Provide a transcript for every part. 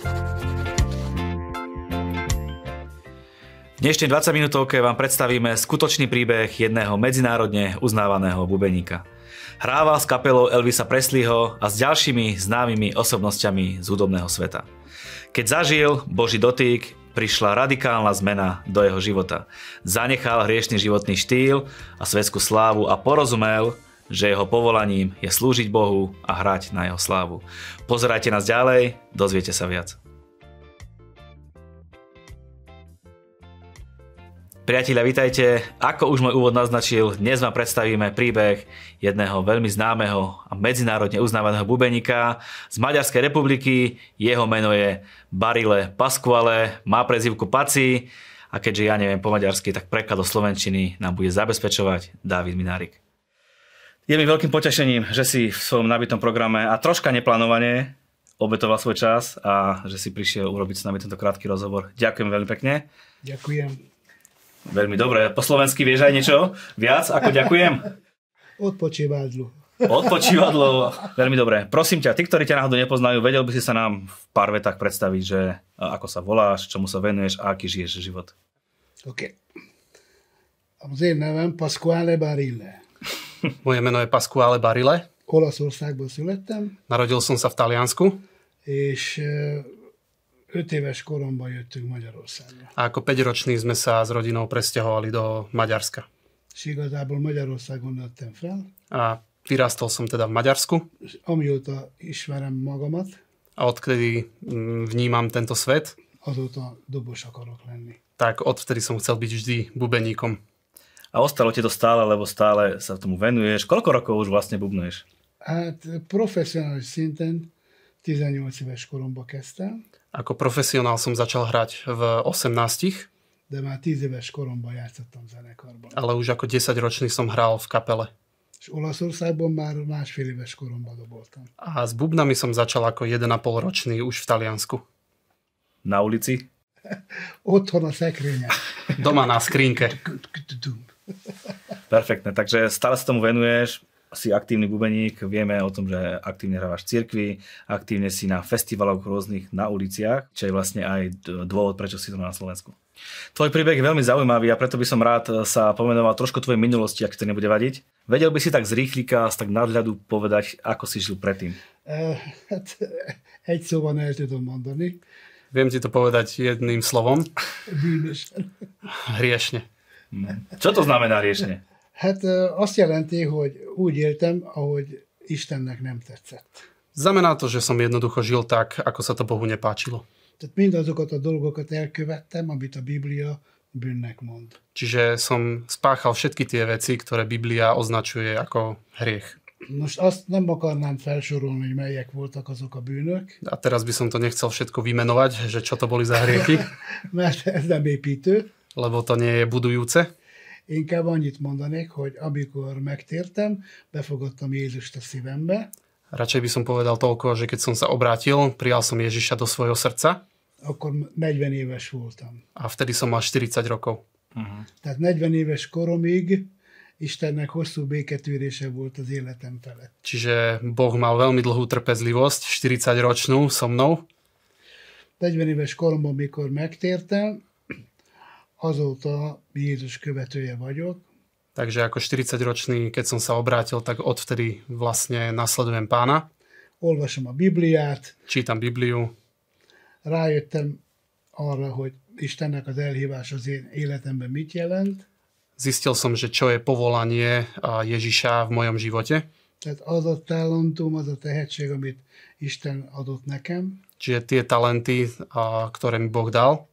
V dnešnej 20 minútovke vám predstavíme skutočný príbeh jedného medzinárodne uznávaného bubeníka. Hrával s kapelou Elvisa Presleyho a s ďalšími známymi osobnosťami z hudobného sveta. Keď zažil Boží dotýk, prišla radikálna zmena do jeho života. Zanechal hriešný životný štýl a svetskú slávu a porozumel, že jeho povolaním je slúžiť Bohu a hrať na jeho slávu. Pozerajte nás ďalej, dozviete sa viac. Priatelia, vitajte. Ako už môj úvod naznačil, dnes vám predstavíme príbeh jedného veľmi známeho a medzinárodne uznávaného bubeníka z Maďarskej republiky. Jeho meno je Barile Pasquale, má prezivku Paci a keďže ja neviem po maďarsky, tak preklad do Slovenčiny nám bude zabezpečovať David Minárik. Je mi veľkým potešením, že si v svojom nabitom programe a troška neplánovane obetoval svoj čas a že si prišiel urobiť s nami tento krátky rozhovor. Ďakujem veľmi pekne. Ďakujem. Veľmi dobre. Po slovensky vieš aj niečo viac ako ďakujem? Odpočívadlo. Odpočívadlo. Veľmi dobre. Prosím ťa, tí, ktorí ťa náhodou nepoznajú, vedel by si sa nám v pár vetách predstaviť, že ako sa voláš, čomu sa venuješ a aký žiješ život. OK. Én nevem Pasquale Barile. Moje meno je Pasquale Barile. Olaszországból születtem. Narodil som sa v Taliansku. És 5 éves koromban jöttünk Magyarországra. A ako 5-roční sme sa s rodinou presťahovali do Maďarska. És igazából Magyarországon nőttem fel. A vyrastol som teda v Maďarsku. Amióta ismerem magamat, a odkedy mm, vnímam tento svet, azóta dobos akarok lenni. Tak odvtedy som chcel byť vždy bubeníkom. A ostalo ti to stále, lebo stále sa tomu venuješ. Koľko rokov už vlastne bubnuješ? Hát profesionális szinten 18 éves koromba kezdtem. Ako profesionál som začal hrať v 18 de már 10 éves koromban játszottam zenekarban. Ale už ako 10 ročný som hral v kapele. És Olaszországban már másfél éves koromban doboltam. A s bubnami som začal ako 1,5 ročný už v Taliansku. Na ulici? Otthon a szekrényen. Doma na skrinke. Perfektné, takže stále sa tomu venuješ, si aktívny bubeník, vieme o tom, že aktívne hrávaš v cirkvi, aktívne si na festivaloch rôznych na uliciach, čo je vlastne aj dôvod, prečo si to na Slovensku. Tvoj príbeh je veľmi zaujímavý a preto by som rád sa pomenoval trošku tvojej minulosti, ak to nebude vadiť. Vedel by si tak z rýchlika, z tak nadhľadu povedať, ako si žil predtým? Uh, egy szóban el tudom mondani. Viem ti to povedať jedným slovom. Bűnösen. Hriešne. Čo to znamená riešenie? Hát azt jelenti, hogy úgy éltem, ahogy Istennek nem tetszett. Znamená to, že som jednoducho žil tak, ako sa to Bohu nepáčilo. Tehát mindazokat a dolgokat elkövettem, amit a Biblia bűnnek mond. Čiže som spáchal všetky tie veci, ktoré Biblia označuje ako hriech. Most azt nem akarnám felsorolni, hogy melyek voltak azok a bűnök. A teraz by som to nechcel všetko vymenovať, že čo to boli za hriechy. Mert ez nem építő. Lebo to nie je budujúce. Inkább annyit mondanék, hogy amikor megtértem, befogadtam Jézust a szívembe. Radšej by som povedal toľko, že keď som sa obrátil, prijal som Ježiša do svojho srdca. Akkor 40 éves voltam. A vtedy som mal 40 rokov. Uh-huh. Tehát 40 éves koromig Istennek hosszú béketűrése volt az életem felett. Čiže Boh mal veľmi dlhú trpezlivosť, 40 ročnú so mnou. 40 éves koromban, mikor megtértem, azóta Jézus követője vagyok. Takže ako 40-ročný, keď som sa obrátil, tak odvtedy vlastne nasledujem pána. Olvasom a Bibliát. Čítam Bibliu. Rájöttem arra, hogy Istennek az elhívás az én életemben mit jelent. Zistil som, že čo je povolanie Ježiša v mojom živote. Tehát az a talentum, az a tehetség, amit Isten adott nekem. Čiže tie talenty, ktoré mi Boh dal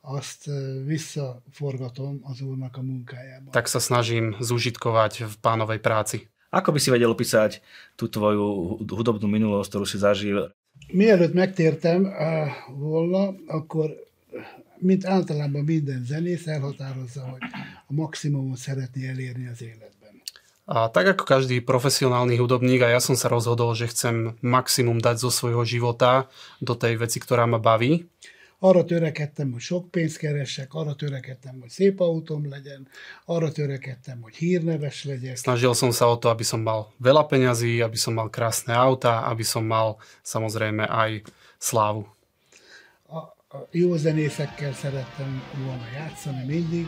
azt visszaforgatom az Úrnak a munkájában. Tak sa snažím zužitkovať v pánovej práci. Ako by si vedel opísať tú tvoju hudobnú minulosť, ktorú si zažil? Mielőtt megtértem volna, akkor mint általában minden zenész elhatározza, hogy a maximumot szeretné elérni az életben. A tak ako každý profesionálny hudobník, a ja som sa rozhodol, že chcem maximum dať zo svojho života do tej veci, ktorá ma baví arra törekedtem, hogy sok pénzt keressek, arra törekedtem, hogy szép autóm legyen, arra törekedtem, hogy hírneves legyek. Snažil som sa o to, aby som mal veľa peňazí, aby som mal krásne auta, aby som mal samozrejme aj slávu. a jó zenészekkel szerettem volna játszani mindig,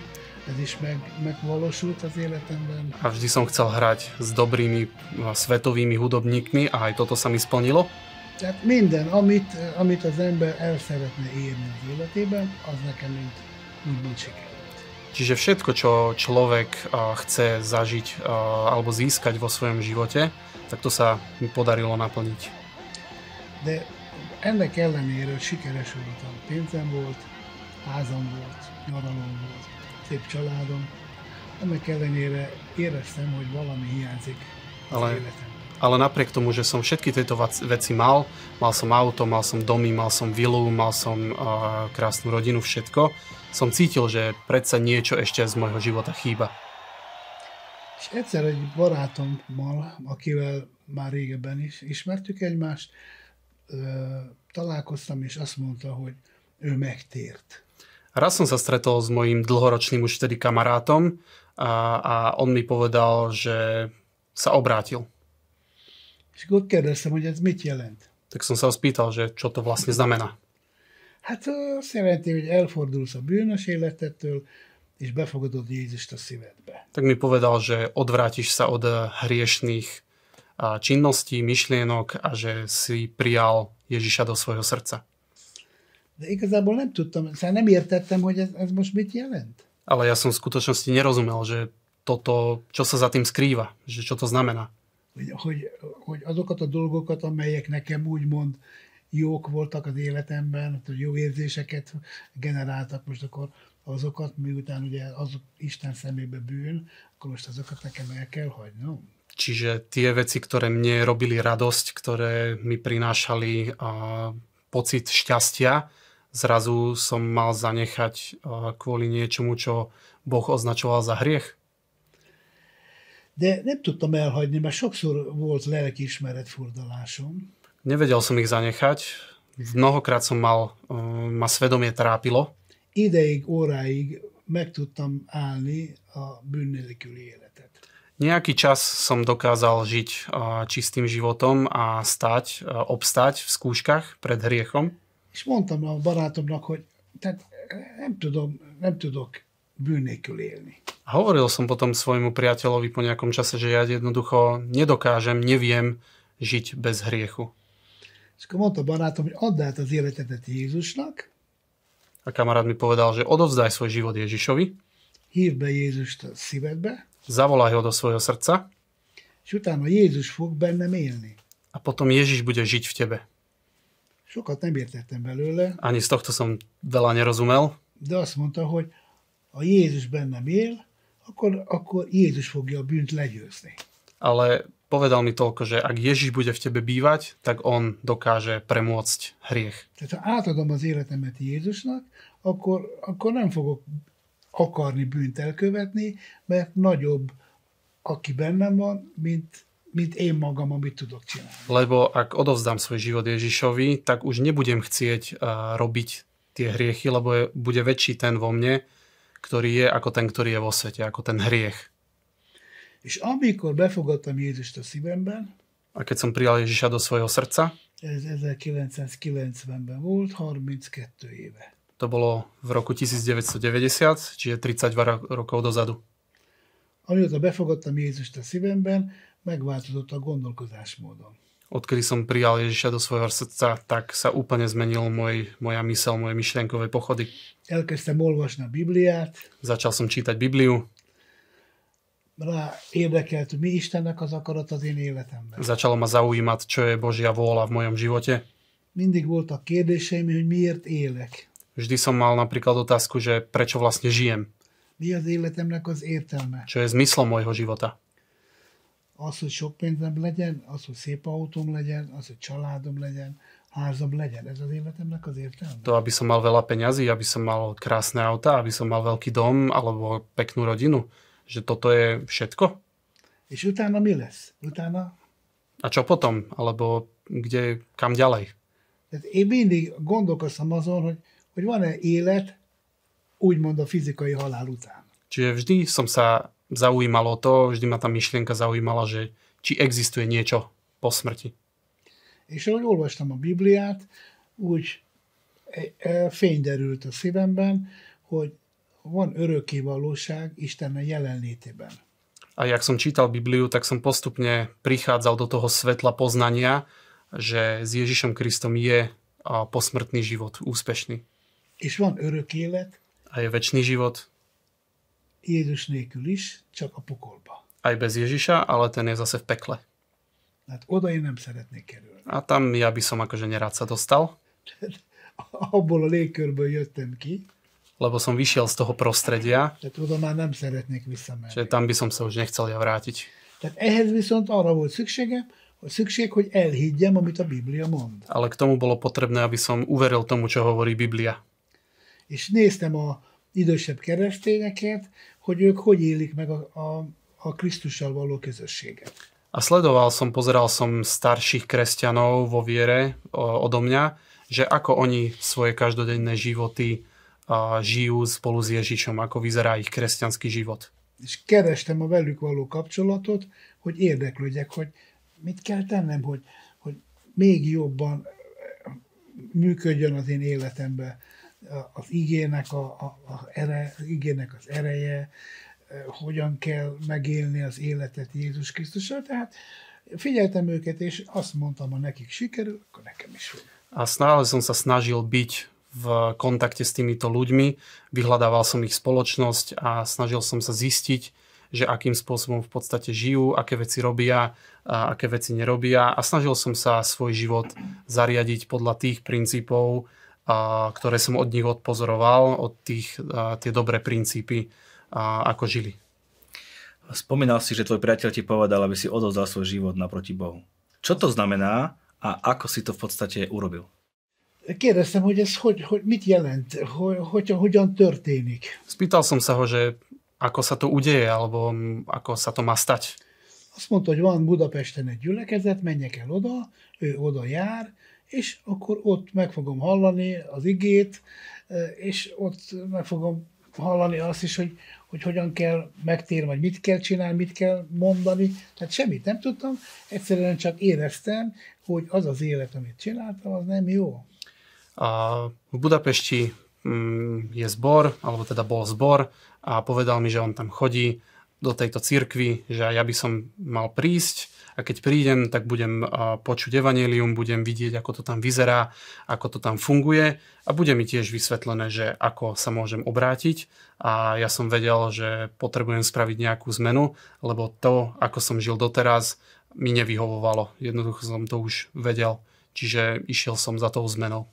ez is meg, megvalósult az életemben. A vždy som chcel hrať s dobrými svetovými hudobníkmi a aj toto sa mi splnilo. Tehát minden, amit, amit az ember el szeretne érni az életében, az nekem mind, úgymond sikerült. Čiže všetko, čo človek chce zažiť alebo získať vo svojom živote, tak to sa mi podarilo naplniť. De ennek ellenére sikeres voltam. Pénzem volt, házam volt, nyaralom volt, szép családom. Ennek ellenére éreztem, hogy valami hiányzik az Ale, életemben. Ale napriek tomu, že som všetky tieto veci mal, mal som auto, mal som domy, mal som vilu, mal som uh, krásnu rodinu, všetko, som cítil, že predsa niečo ešte z môjho života chýba. És egyszer egy barátommal, akivel már régebben is ismertük egymást, ö, találkoztam, és azt mondta, hogy ő megtért. Raz som sa stretol s mojím dlhoročným už vtedy kamarátom a, a on mi povedal, že sa obrátil. És akkor kérdeztem, hogy ez mit jelent. Tak som sa ho spýtal, že čo to vlastne znamená. Hát azt jelenti, hogy elfordulsz a bűnös életettől, és befogadod Jézust a szívedbe. Tak mi povedal, že odvrátiš sa od hriešných a, činností, myšlienok a že si prijal Ježiša do svojho srdca. De igazából nem tudtam, szóval nem értettem, hogy ez, ez most mit jelent. Ale ja som v skutočnosti nerozumel, že toto, čo sa za tým skrýva, že čo to znamená. Hogy, hogy, hogy azokat a dolgokat, amelyek nekem úgymond jók voltak az életemben, hogy jó érzéseket generáltak, most akkor azokat, miután ugye azok Isten szemébe bűn, akkor most azokat nekem el kell hagynom. Čiže tie veci, ktoré mne robili radosť, ktoré mi prinášali a, pocit šťastia, zrazu som mal zanechať a, kvôli niečomu, čo Boh označoval za hriech. De nem tudtam elhagyni, mert sokszor volt lelkiismeret furdalásom, Nevedel som ich zanechať. Mnohokrát som mal, ma svedomie trápilo, ideig, óráig meg tudtam állni a bűn nélküli életet. Nejaký čas som dokázal žiť a, čistým životom a stať, obstať v skúškach pred hriechom. És mondtam a barátomnak, hogy tehát nem tudom, nem tudok bűn nélkül élni. Hovoril som potom svojmu priateľovi po nejakom čase, že ja jednoducho nedokážem, neviem žiť bez hriechu. És akkor mondta barátom, hogy add át az életedet Jézusnak, A kamarát mi povedal, že odovzdaj svoj život Ježišovi, hívd be Jézust a szívedbe, zavolaj ho do svojho srdca és utána Jézus fog bennem élni. a potom Ježiš bude žiť v tebe. Sokat nem értettem belőle, Ani z tohto som veľa nerozumel, de azt mondta, hogy ha Jézus bennem él, akkor, akkor Jézus fogja a bűnt legyőzni. ale povedal mi toľko, že ak Ježiš bude v tebe bývať, tak on dokáže premôcť hriech. Tehát ha átadom az életemet Jézusnak, akkor, akkor nem fogok akarni bűnt elkövetni, mert nagyobb, aki bennem van, mint, mint én magam, amit tudok csinálni. Lebo ak odovzdám svoj život Ježišovi, tak už nebudem chcieť uh, robiť tie hriechy, lebo je, bude väčší ten vo mne, ktorý je ako ten, ktorý je vo svete, ako ten hriech. És amikor befogadtam Jézust a szívemben, A keď som prijal Ježiša do svojho srdca, ez 1990-ben volt, 32 éve. to bolo v roku 1990, čiže 32 ro- rokov dozadu. Amióta befogadtam Jézust a szívemben, megváltozott a gondolkodásmódom. Odkedy som prijal Ježiša do svojho srdca, tak sa úplne zmenil môj, moja mysel, moje myšlienkové pochody. Elkezdtem olvasni a Bibliát, Začal som čítať Bibliu, rá érdekelt, mi Istennek az akarat az én életemben. začalo ma zaujímať, čo je Božia vôľa v mojom živote. Mindig voltak kérdéseim, hogy miért élek. Vždy som mal napríklad otázku, že prečo vlastne žijem, Mi az életemnek az értelme? čo je zmyslom môjho života. Az, hogy sok pénzem legyen, az, hogy szép autóm legyen, az, hogy családom legyen, házam legyen. Ez az életemnek az értelme? To, aby som mal veľa peňazí, aby som mal krásne auta, aby som mal veľký dom alebo peknú rodinu. Že toto je všetko? És utána mi lesz? Utána A čo potom? Alebo kde, kam ďalej? Tehát én mindig gondolkoztam azon, hogy, hogy van-e élet, úgymond a fizikai halál után. Čiže vždy som sa zaujímal o to, vždy ma tá myšlienka zaujímala, že či existuje niečo po smrti. És ahogy olvastam a Bibliát, úgy e, fény derült a szívemben, hogy van örökké valóság Istenne jelenlétében. A jak som čítal Bibliu, tak som postupne prichádzal do toho svetla poznania, že s Ježišom Kristom je posmrtný život úspešný. És van örök élet. A je väčší život. Jézus nélkül is, csak a pokolba. Aj bez Ježiša, ale ten je zase v pekle. Hát oda én nem szeretnék kerülni. A tam ja by som akože nerád sa dostal. Abból a légkörből jöttem ki lebo som vyšiel z toho prostredia. Tehát oda már nem szeretnék visszamenni. Čiže tam by som sa už nechcel ja vrátiť. Tehát ehhez viszont arra volt szükségem, hogy szükség, hogy elhiggyem, amit a Biblia mond. Ale k tomu bolo potrebné, aby som uveril tomu, čo hovorí Biblia. És néztem a idősebb keresztényeket, hogy ők hogy élik meg a, a, a Krisztussal való közösséget. A sledoval som, pozeral som starších kresťanov vo viere odo mňa, že ako oni svoje každodenné životy a žijú spolu s Ježišom, ako vyzerá ich kresťanský život. És kerestem a velük való kapcsolatot, hogy érdeklődjek, hogy mit kell tennem, hogy, hogy még jobban működjön az én életemben az igének, a, a, a ere, az igének az ereje, hogyan kell megélni az életet Jézus Krisztussal. Tehát figyeltem őket, és azt mondtam, ha nekik sikerül, akkor nekem is fog. A stále som sa snažil byť v kontakte s týmito ľuďmi, vyhľadával som ich spoločnosť a snažil som sa zistiť, že akým spôsobom v podstate žijú, aké veci robia, a aké veci nerobia a snažil som sa svoj život zariadiť podľa tých princípov, a, ktoré som od nich odpozoroval, od tých, a, tie dobré princípy, a, ako žili. Spomínal si, že tvoj priateľ ti povedal, aby si odovzdal svoj život naproti Bohu. Čo to znamená a ako si to v podstate urobil? kérdeztem, hogy ez hogy, hogy mit jelent, hogy, hogy, hogyan történik. Spýtal som sa ho, že ako sa to udeje, alebo ako sa to má stať. Azt mondta, hogy van Budapesten egy gyülekezet, menjek el oda, ő oda jár, és akkor ott meg fogom hallani az igét, és ott meg fogom hallani azt is, hogy, hogy hogyan kell megtérni, vagy mit kell csinálni, mit kell mondani. Tehát semmit nem tudtam, egyszerűen csak éreztem, hogy az az élet, amit csináltam, az nem jó. V Budapešti mm, je zbor, alebo teda bol zbor a povedal mi, že on tam chodí do tejto cirkvi, že ja by som mal prísť a keď prídem, tak budem počuť evanelium, budem vidieť, ako to tam vyzerá, ako to tam funguje a bude mi tiež vysvetlené, že ako sa môžem obrátiť a ja som vedel, že potrebujem spraviť nejakú zmenu, lebo to, ako som žil doteraz, mi nevyhovovalo. Jednoducho som to už vedel, čiže išiel som za tou zmenou.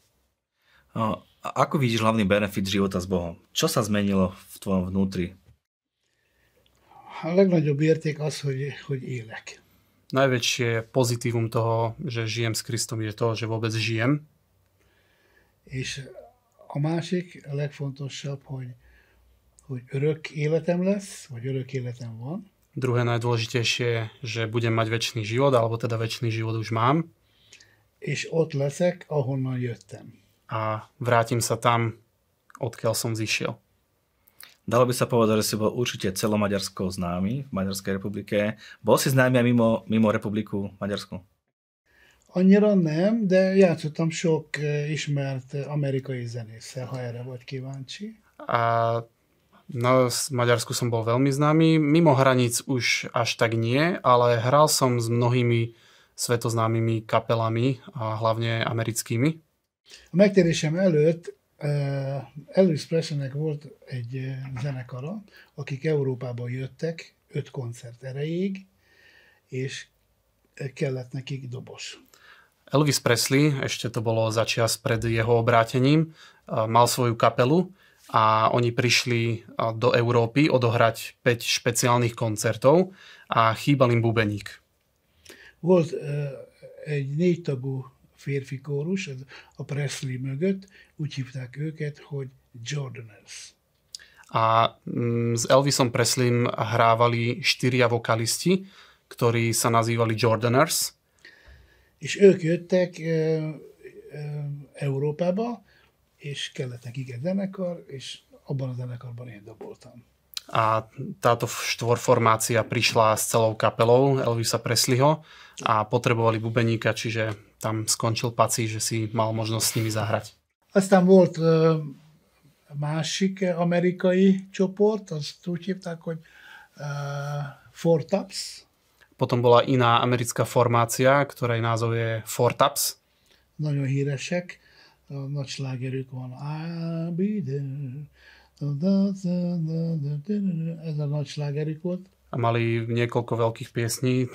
No, a ako vidíš hlavný benefit života s Bohom? Čo sa zmenilo v tvojom vnútri? A legnagyobb érték az, hogy, hogy élek. Najväčšie pozitívum toho, že žijem s Kristom, je to, že vôbec žijem. És a másik, a legfontosabb, hogy, hogy örök életem lesz, vagy örök életem van. Druhé najdôležitejšie, že budem mať väčší život, alebo teda väčší život už mám. És ott leszek, ahonnan jöttem a vrátim sa tam, odkiaľ som zišiel. Dalo by sa povedať, že si bol určite celomaďarskou známy v Maďarskej republike. Bol si známy aj mimo, mimo republiku Maďarsku? Annyira nem, de játszottam sok eh, ismert amerikai zenésszel, ha erre vagy kíváncsi. A no, v Maďarsku som bol veľmi známy. Mimo hraníc už až tak nie, ale hral som s mnohými svetoznámymi kapelami, a hlavne americkými. A megtérésem előtt Elvis Presleynek volt egy uh, zenekara, akik Európába jöttek öt koncert erejéig, és kellett nekik dobos. Elvis Presley, ešte to bolo začias pred jeho obrátením, mal svoju kapelu a oni prišli do Európy odohrať 5 špeciálnych koncertov a chýbal im bubeník. Volt egy négy tagú férfi kórus, ez a Presley mögött, úgy hívták őket, hogy Jordaners. A mm, s Elvisom Presleym hrávali štyria vokalisti, ktorí sa nazývali Jordaners. És ők jöttek e, e, Európába, és kellett nekik egy zenekar, és abban a zenekarban én doboltam. A táto štvorformácia prišla s celou kapelou Elvisa Presleyho a potrebovali bubeníka, čiže tam skončil pací, že si mal možnosť s nimi zahrať. Aztán volt ö, másik amerikai csoport, azt úgy hívták, hogy uh, Four Taps. Potom bola iná americká formácia, ktorej názov je Four Taps. Nagyon híresek. Nagy slágerük van. I'll be there. Ez a nagy slágerük volt. A mali niekoľko veľkých piesní.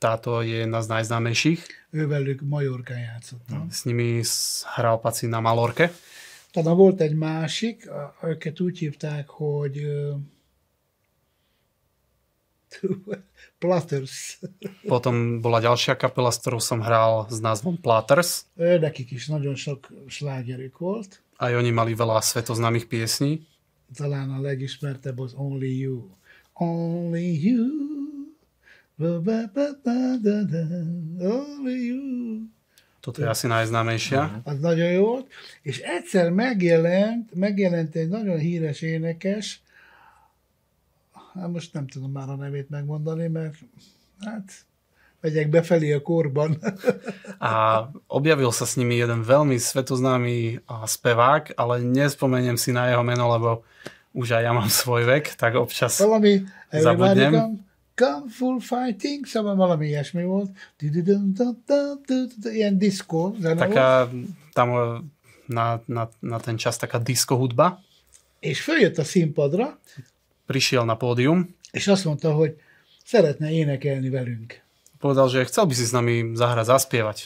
Táto je jedna z najznámejších. Ővelük Majorkán játszott. No? S nimi hral Paci na Malorke. Tehát volt egy másik, őket úgy hívták, hogy Platters. Potom bola ďalšia kapela, s ktorou som hral s názvom Platters. Nekik is nagyon sok slágerük volt. Aj oni mali veľa svetoznámych piesní. Talán a legismertebb az Only You. Only You. Only You. Toto je asi najznámejšia. Az nagyon jó volt. És egyszer megjelent, megjelent egy nagyon híres énekes, hát most nem tudom már a nevét megmondani, mert hát megyek befelé a korban. A objavil sa s nimi jeden veľmi svetoznámy spevák, ale nespomeniem si na jeho meno, lebo už aj ja mám svoj vek, tak občas Valami, zabudnem. Come Full Fighting, szóval valami ilyesmi volt. Ilyen diszkó Taká tam na, na, na ten čas taká disco hudba. És följött a színpadra, Prišiel na pódium, és azt mondta, hogy szeretne énekelni velünk. Povedal, že chcel by si s nami zahrať, zaspievať.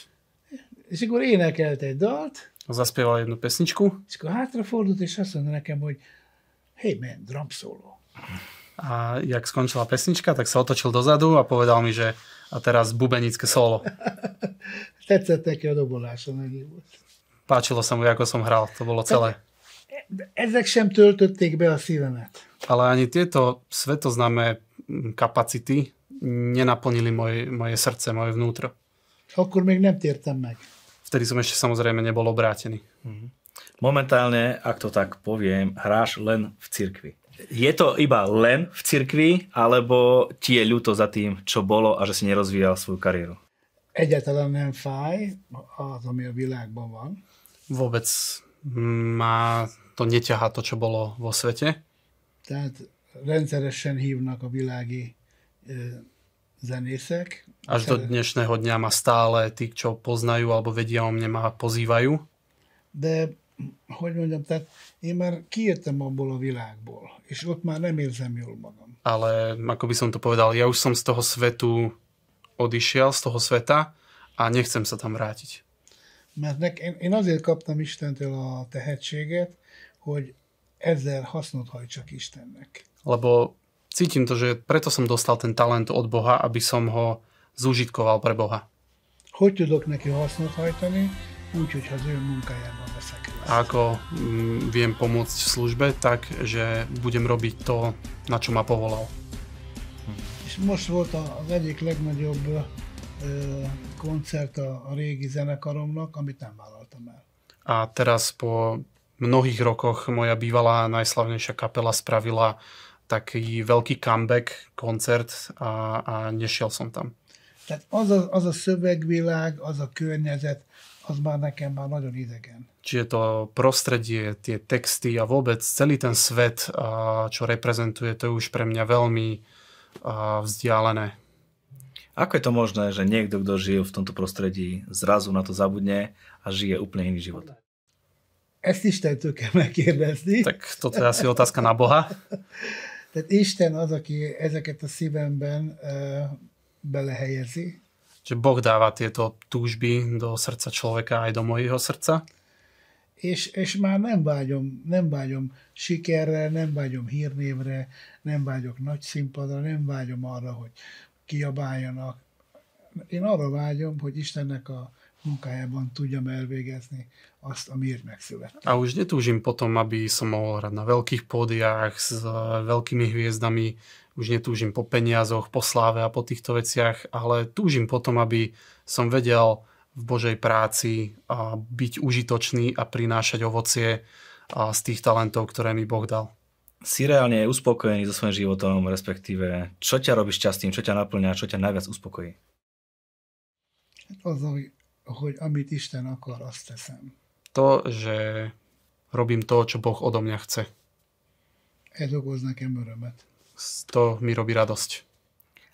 És akkor énekelt egy dalt, Zaspieval jednu pesničku és akkor hátrafordult, és azt mondta nekem, hogy hey man, drum solo. a jak skončila pesnička, tak sa otočil dozadu a povedal mi, že a teraz bubenické solo. Tetszett neki a dobolása, neki volt. Páčilo sa mu, ako som hral, to bolo celé. Ezek sem töltötték be a szívemet. Ale ani tieto svetoznáme kapacity nenaplnili moje, moje srdce, moje vnútro. Akkor még nem tértem meg. Vtedy som ešte samozrejme nebol obrátený. Momentálne, ak to tak poviem, hráš len v cirkvi. Je to iba len v cirkvi, alebo ti je ľúto za tým, čo bolo a že si nerozvíjal svoju kariéru? Egyáltalán nem fáj az, ami a világban van. Vôbec ma to neťahá to, čo bolo vo svete. Tehát rendszeresen hívnak a világi ö, zenészek. Až do dnešného dňa ma stále tí, čo poznajú alebo vedia o mne, ma pozývajú. De, hogy mondjam, tehát én már kijöttem abból a világból, és ott már nem érzem jól magam. Ale ako by som to povedal, ja už som z toho svetu odišiel, z toho sveta a nechcem sa tam vrátiť. Mert nek, én, én azért kaptam Istentől a tehetséget, hogy ezzel hasznot hajtsak Istennek. Lebo cítim to, že preto som dostal ten talent od Boha, aby som ho zúžitkoval pre Boha. Hogy tudok neki hasznot hajtani? Úgy, hogyha az ő munkájában veszek részt. A ako mm, viem pomôcť v službe, tak, že budem robiť to, na čo ma povolal. És most volt az egyik legnagyobb ö, koncert a, a régi zenekaromnak, amit nem vállaltam el. A teraz po mnohých rokoch moja bývalá najslavnejšia kapela spravila taký veľký comeback koncert a, a nešiel som tam. Tehát az a, az a szövegvilág, az a környezet, az már nekem már nagyon idegen. Čiže to prostredie, tie texty a vôbec celý ten svet, a, čo reprezentuje, to je už pre mňa veľmi a, vzdialené. Ako je to možné, že niekto, kto žil v tomto prostredí, zrazu na to zabudne a žije úplne iný život? Ezt Istentől kell megkérdezni. Tak toto je asi otázka na Boha. Tehát Isten az, aki ezeket a szívemben belehelyezi, Že Boh dáva tieto túžby do srdca človeka aj do mojho srdca. és, és már nem vágyom, nem vágyom sikerre, nem vágyom hírnévre, nem vágyok nagy színpadra, nem vágyom arra, hogy kiabáljanak. Én arra vágyom, hogy Istennek a munkájában tudjam elvégezni azt, amiért megszülettem. A už netúžim potom, aby som mohol hrať na veľkých pódiách s e, veľkými hviezdami. Už netúžim po peniazoch, po sláve a po týchto veciach, ale túžim potom, aby som vedel v Božej práci a byť užitočný a prinášať ovocie a z tých talentov, ktoré mi Boh dal. Si reálne uspokojený so svojím životom, respektíve čo ťa robí šťastným, čo ťa naplňa, čo ťa najviac uspokojí? Az, hogy, hogy amit Isten akar, azt teszem. To, že robím to, čo Boh odo mňa chce. Ez okoz nekem örömet. To mi robí radosť.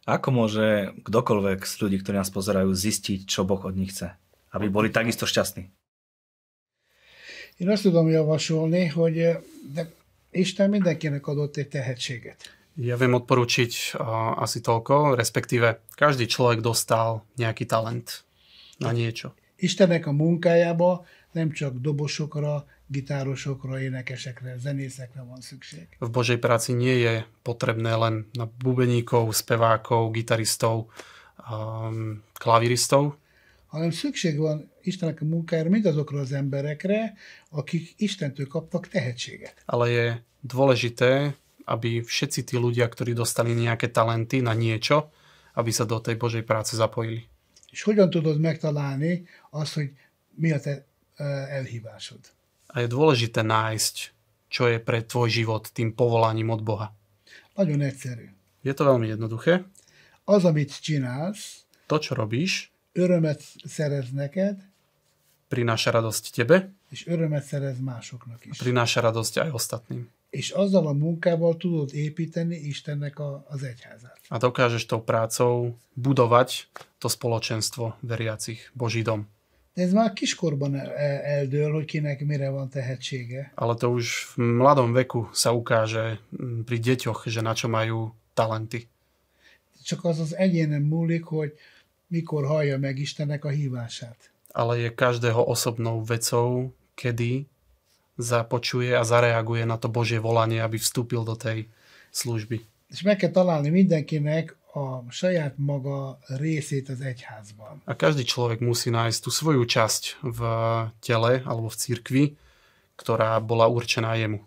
Ako môže kdokoľvek z ľudí, ktorí nás pozerajú, zistiť, čo Boh od nich chce? Aby boli takisto šťastní. Én azt tudom javasolni, hogy eh, de Isten mindenkinek adott egy tehetséget. Ja viem odporučiť uh, asi toľko, respektíve každý človek dostal nejaký talent na niečo. Istennek a munkájába nem csak dobosokra, gitárosokra, énekesekre, zenészekre van szükség. V Božej práci nie je potrebné len na bubeníkov, spevákov, gitaristov, um, klaviristov, hanem szükség van Istennek a munkájára mindazokra az emberekre, akik Istentől kaptak tehetséget. ale je dôležité, aby všetci tí ľudia, ktorí dostali nejaké talenty na niečo, aby sa do tej Božej práce zapojili. És hogyan tudod megtalálni azt, hogy mi a te elhívásod? A je dôležité nájsť, čo je pre tvoj život tým povolaním od Boha. Nagyon egyszerű. Je to veľmi jednoduché. Az, amit csinálsz, To, čo robíš, örömet szerez neked, prináša radosť tebe és örömet szerez másoknak is. prináša radosť aj ostatným. És azzal a munkával tudod építeni Istennek a, az egyházát. A dokážeš tou prácou budovať to spoločenstvo veriacich, Boží dom. De ez már kiskorban el- el- eldől, hogy kinek mire van tehetsége. Ale to už v mladom veku sa ukáže pri deťoch, že na čo majú talenty. Csak az az egyénen múlik, hogy mikor hallja meg Istennek a hívását. Ale je každého osobnou vecou, kedy započuje a zareaguje na to Božie volanie, aby vstúpil do tej služby. És meg kell találni mindenkinek a saját maga részét az egyházban. A každý človek musí nájsť tú svoju časť v tele alebo v cirkvi, ktorá bola určená jemu.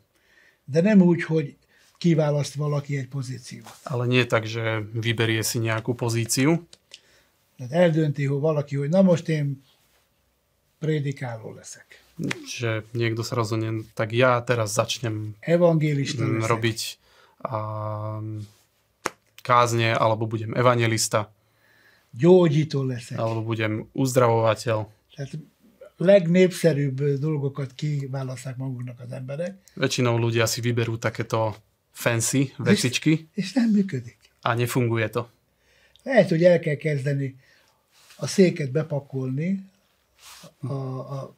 De nem úgy, hogy kiválaszt valaki egy pozíciót. Ale nie tak, že vyberie si nejakú pozíciu, Tehát eldönti, hogy valaki, hogy na most én prédikáló leszek. Že niekto sa rozhodne, tak ja teraz začnem mm, robiť a, kázne, alebo budem evangelista, Gyógyító leszek. alebo budem uzdravovateľ. Tehát legnépszerűbb dolgokat kiválaszták maguknak az emberek, Väčšinou ľudia si vyberú takéto fancy vecičky és nem működik. a nefunguje to. Lehet, hogy el kell kezdeni a széket bepakolni a, a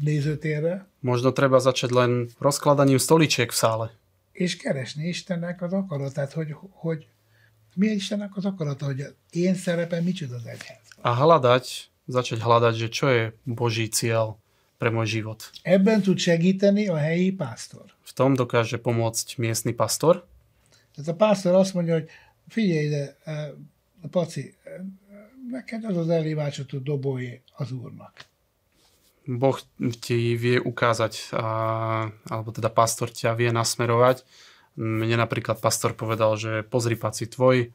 nézőtérre, Možno treba začať len rozkladaním stoličiek v sále és keresni Istennek az akaratát, hogy, hogy mi Istennek az akarata, hogy én szerepem micsoda az egyház. a hľadať, začať hľadať, že čo je Boží cieľ pre môj život. Ebben tud segíteni a helyi pásztor. V tom dokáže pomôcť miestny pastor, Tehát a pásztor azt mondja, hogy figyelj ide, eh, Paci, eh, neked az az elhívásod, hogy dobolj az úrnak. Boh ti vie ukázať, a, alebo teda pastor ťa vie nasmerovať. Mne napríklad pastor povedal, že pozri paci, tvoj,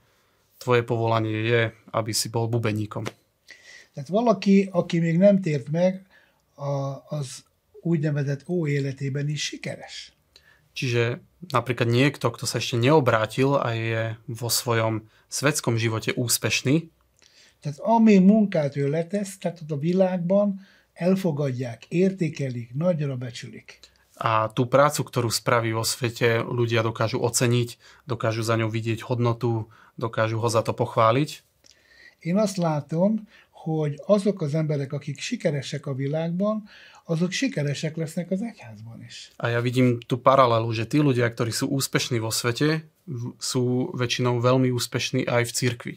tvoje povolanie je, aby si bol bubeníkom. Tehát valaki, aki még nem tért meg, a, az úgynevezett ó életében is sikeres. Čiže napríklad niekto, kto sa ešte neobrátil a je vo svojom svetskom živote úspešný, Tehát ami munkát ő letesz, tehát a világban elfogadják, értékelik, nagyra becsülik. a tú prácu, ktorú spraví vo svete, ľudia dokážu oceniť, dokážu za ňou vidieť hodnotu, dokážu ho za to pochváliť. Én azt látom, hogy azok az emberek, akik sikeresek a világban, azok sikeresek lesznek az egyházban is. A ja vidím tú paralelu, že tí ľudia, ktorí sú úspešní vo svete, sú väčšinou veľmi úspešní aj v cirkvi.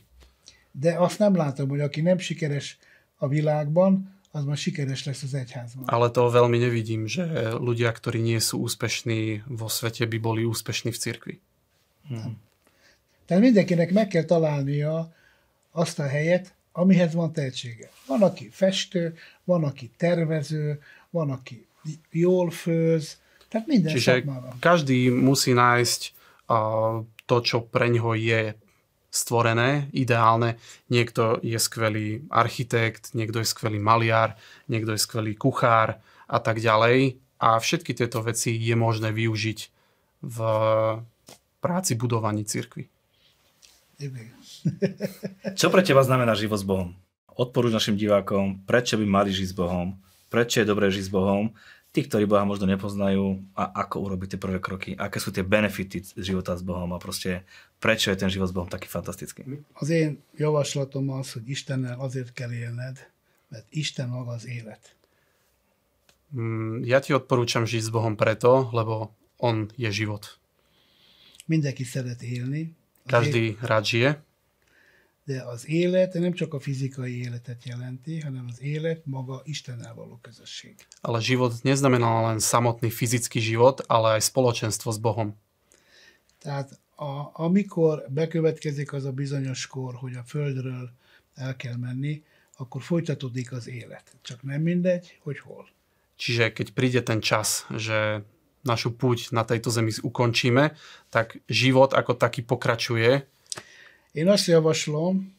De azt nem látom, hogy aki nem sikeres a világban, az már sikeres lesz az egyházban. Ale to veľmi nevidím, že ľudia, ktorí nie sú úspešní vo svete, by boli úspešní v cirkvi. Tehát mindenkinek meg kell találnia azt a helyet, amihez van tehetsége. Van, aki festő, van, aki tervező, van, aki jól főz, tehát minden Čiže každý musí nájsť a, to, čo pre ňoho je stvorené, ideálne. Niekto je skvelý architekt, niekto je skvelý maliar, niekto je skvelý kuchár a tak ďalej. A všetky tieto veci je možné využiť v práci budovaní cirkvi. Igen. Čo pre teba znamená život s Bohom? Odporúč našim divákom, prečo by mali žiť s Bohom, prečo je dobré žiť s Bohom. Tí, ktorí Boha možno nepoznajú a ako urobiť tie prvé kroky, aké sú tie benefity života s Bohom a proste prečo je ten život s Bohom taký fantastický. Az én javaslatom az, hogy Istennel azért kell élned, mert Isten maga az élet. Mm, Ja ti odporúčam žiť s Bohom preto, lebo On je život. Mindenki szeret élni, Každý rád žije, de az élet nem csak a fizikai életet jelenti, hanem az élet maga Istennel való közösség. ale život neznamená len samotný fyzický život, ale aj spoločenstvo s Bohom. Tehát a, amikor bekövetkezik az a bizonyos kor, hogy a Földről el kell menni, akkor folytatódik az élet. Csak nem mindegy, hogy hol. Čiže keď príde ten čas, že našu púť na tejto zemi ukončíme, tak život ako taký pokračuje. Én azt javaslom,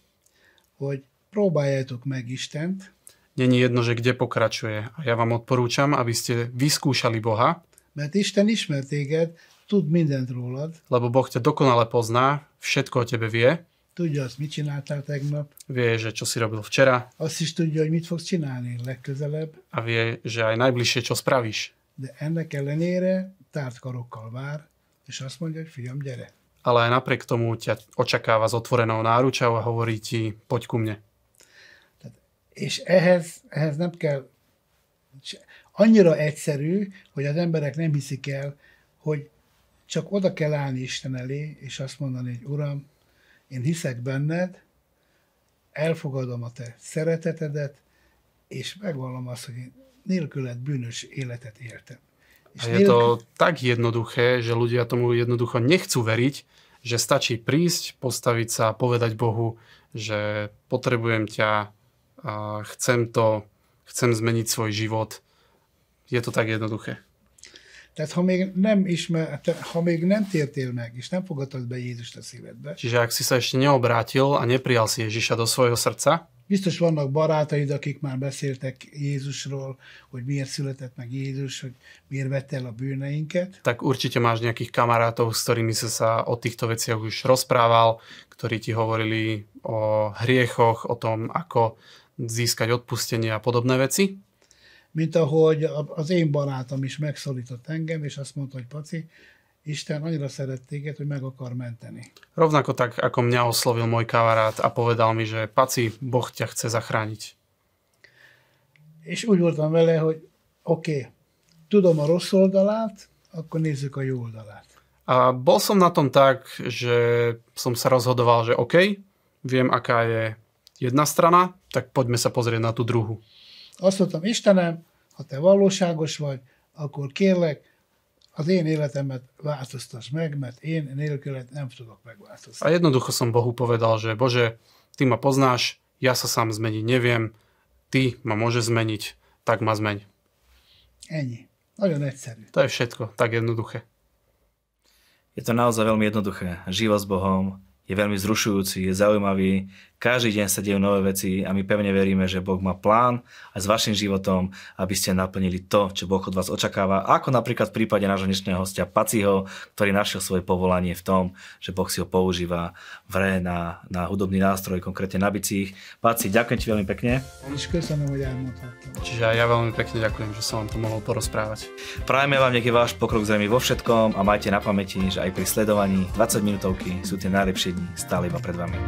hogy próbáljátok meg Istent, Není jedno, že kde pokračuje. A ja vám odporúčam, aby ste vyskúšali Boha, mert Isten ismer téged, tud mindent rólad, lebo Boh ťa dokonale pozná, všetko o tebe vie, tudja azt, mit csináltál tegnap, vie, že čo si robil včera azt is tudja, hogy mit fogsz csinálni legközelebb, a vie, že aj najbližšie, čo spravíš. de ennek ellenére tárt karokkal vár, és azt mondja, hogy fiam, gyere. Ale aj napriek tomu ťa očakáva s otvorenou náručou a hovorí ti, poď ku mne. És ehhez, ehhez nem kell, annyira egyszerű, hogy az emberek nem hiszik el, hogy csak oda kell állni Isten elé, és azt mondani, hogy Uram, én hiszek benned, elfogadom a te szeretetedet, és megvallom azt, hogy én nélküled bűnös életet éltem. A je to tak jednoduché, že ľudia tomu jednoducho nechcú veriť, že stačí prísť, postaviť sa a povedať Bohu, že potrebujem ťa, a chcem to, chcem zmeniť svoj život. Je to tak jednoduché. Tehát ha még nem ismer, ha még nem tértél meg, és nem fogadtad be Jézust a szívedbe, Čiže ak si sa ešte neobrátil a neprijal si Ježiša do svojho srdca, biztos vannak barátaid, akik már beszéltek Jézusról, hogy miért született meg Jézus, hogy miért vette el a bűneinket, tak určite máš nejakých kamarátov, s ktorými si sa o týchto veciach už rozprával, ktorí ti hovorili o hriechoch, o tom, ako získať odpustenie a podobné veci. Mint ahogy az én barátom is megszólított engem, és azt mondta, hogy Paci, Isten annyira szeret téged, hogy meg akar menteni. Rovnako tak, ako mňa oslovil môj kamarát a povedal mi, že Paci, Boh ťa chce zachrániť. És úgy voltam vele, hogy oké, okay, tudom a rossz oldalát, akkor nézzük a jó oldalát. A bol som na tom tak, že som sa rozhodoval, že OK, viem, aká je jedna strana, tak poďme sa pozrieť na tú druhu. Azt mondtam, Istenem, ha te valóságos vagy, akkor kérlek, az én életemet változtass meg, mert én nélküled nem tudok A megváltoztatni. jednoducho som Bohu povedal, že Bože, ty ma poznáš, ja sa sám zmeniť neviem, ty ma môže zmeniť, tak ma zmeň. Ennyi. Nagyon egyszerű. To je všetko, tak jednoduché. Je to naozaj veľmi jednoduché. Život s Bohom je veľmi zrušujúci, je zaujímavý. Každý deň sa dejú nové veci a my pevne veríme, že Boh má plán aj s vašim životom, aby ste naplnili to, čo Boh od vás očakáva. Ako napríklad v prípade nášho dnešného hostia Paciho, ktorý našiel svoje povolanie v tom, že Boh si ho používa v re na, na hudobný nástroj, konkrétne na bicích. Paci, ďakujem ti veľmi pekne. Čiže aj ja veľmi pekne ďakujem, že som vám to mohol porozprávať. Prajeme vám nech je váš pokrok zrejmy vo všetkom a majte na pamäti, že aj pri sledovaní 20 minútovky sú tie najlepšie dni stále iba pred vami.